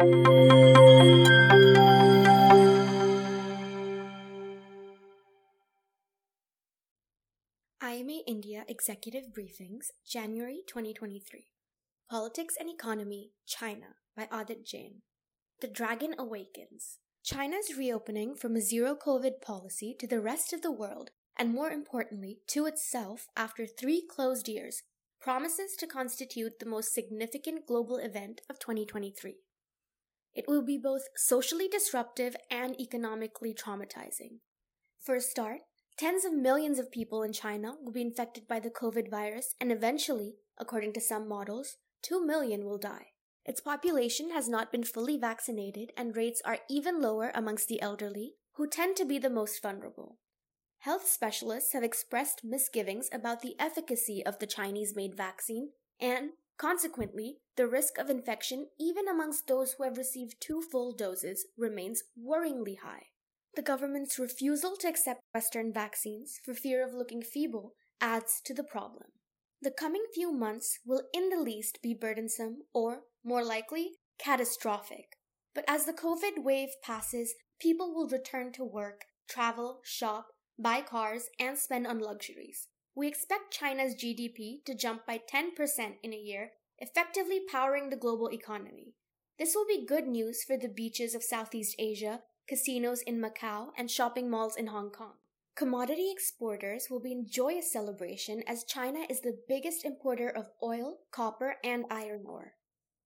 IMA India Executive Briefings, January 2023. Politics and Economy, China, by Adit Jain. The Dragon Awakens. China's reopening from a zero COVID policy to the rest of the world, and more importantly, to itself after three closed years, promises to constitute the most significant global event of 2023. It will be both socially disruptive and economically traumatizing. For a start, tens of millions of people in China will be infected by the COVID virus, and eventually, according to some models, 2 million will die. Its population has not been fully vaccinated, and rates are even lower amongst the elderly, who tend to be the most vulnerable. Health specialists have expressed misgivings about the efficacy of the Chinese made vaccine, and, consequently, the risk of infection, even amongst those who have received two full doses, remains worryingly high. The government's refusal to accept Western vaccines for fear of looking feeble adds to the problem. The coming few months will, in the least, be burdensome or, more likely, catastrophic. But as the COVID wave passes, people will return to work, travel, shop, buy cars, and spend on luxuries. We expect China's GDP to jump by 10% in a year, effectively powering the global economy. This will be good news for the beaches of Southeast Asia, casinos in Macau, and shopping malls in Hong Kong. Commodity exporters will be in joyous celebration as China is the biggest importer of oil, copper, and iron ore.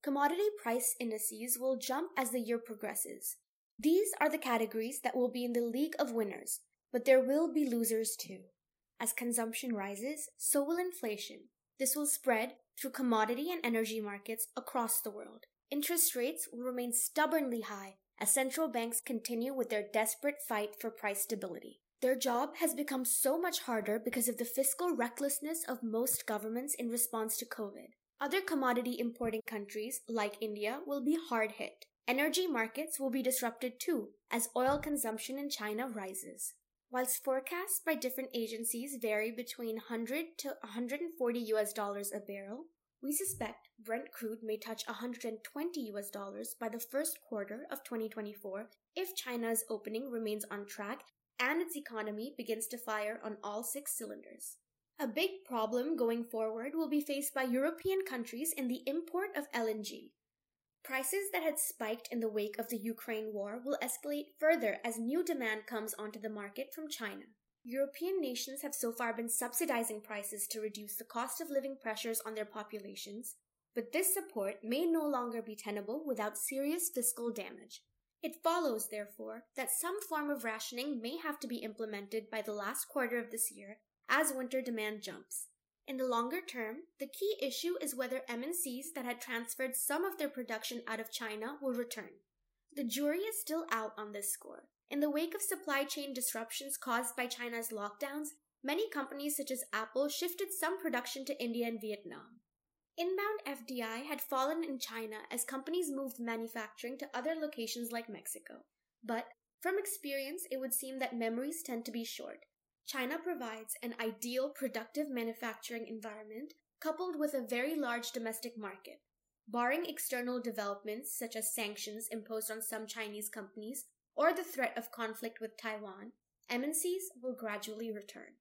Commodity price indices will jump as the year progresses. These are the categories that will be in the league of winners, but there will be losers too. As consumption rises, so will inflation. This will spread through commodity and energy markets across the world. Interest rates will remain stubbornly high as central banks continue with their desperate fight for price stability. Their job has become so much harder because of the fiscal recklessness of most governments in response to COVID. Other commodity importing countries, like India, will be hard hit. Energy markets will be disrupted too, as oil consumption in China rises. Whilst forecasts by different agencies vary between 100 to 140 US dollars a barrel, we suspect Brent crude may touch 120 US dollars by the first quarter of 2024 if China's opening remains on track and its economy begins to fire on all six cylinders. A big problem going forward will be faced by European countries in the import of LNG. Prices that had spiked in the wake of the Ukraine war will escalate further as new demand comes onto the market from China. European nations have so far been subsidizing prices to reduce the cost of living pressures on their populations, but this support may no longer be tenable without serious fiscal damage. It follows, therefore, that some form of rationing may have to be implemented by the last quarter of this year as winter demand jumps. In the longer term, the key issue is whether MNCs that had transferred some of their production out of China will return. The jury is still out on this score. In the wake of supply chain disruptions caused by China's lockdowns, many companies such as Apple shifted some production to India and Vietnam. Inbound FDI had fallen in China as companies moved manufacturing to other locations like Mexico. But from experience, it would seem that memories tend to be short. China provides an ideal productive manufacturing environment coupled with a very large domestic market. Barring external developments such as sanctions imposed on some Chinese companies or the threat of conflict with Taiwan, MNCs will gradually return.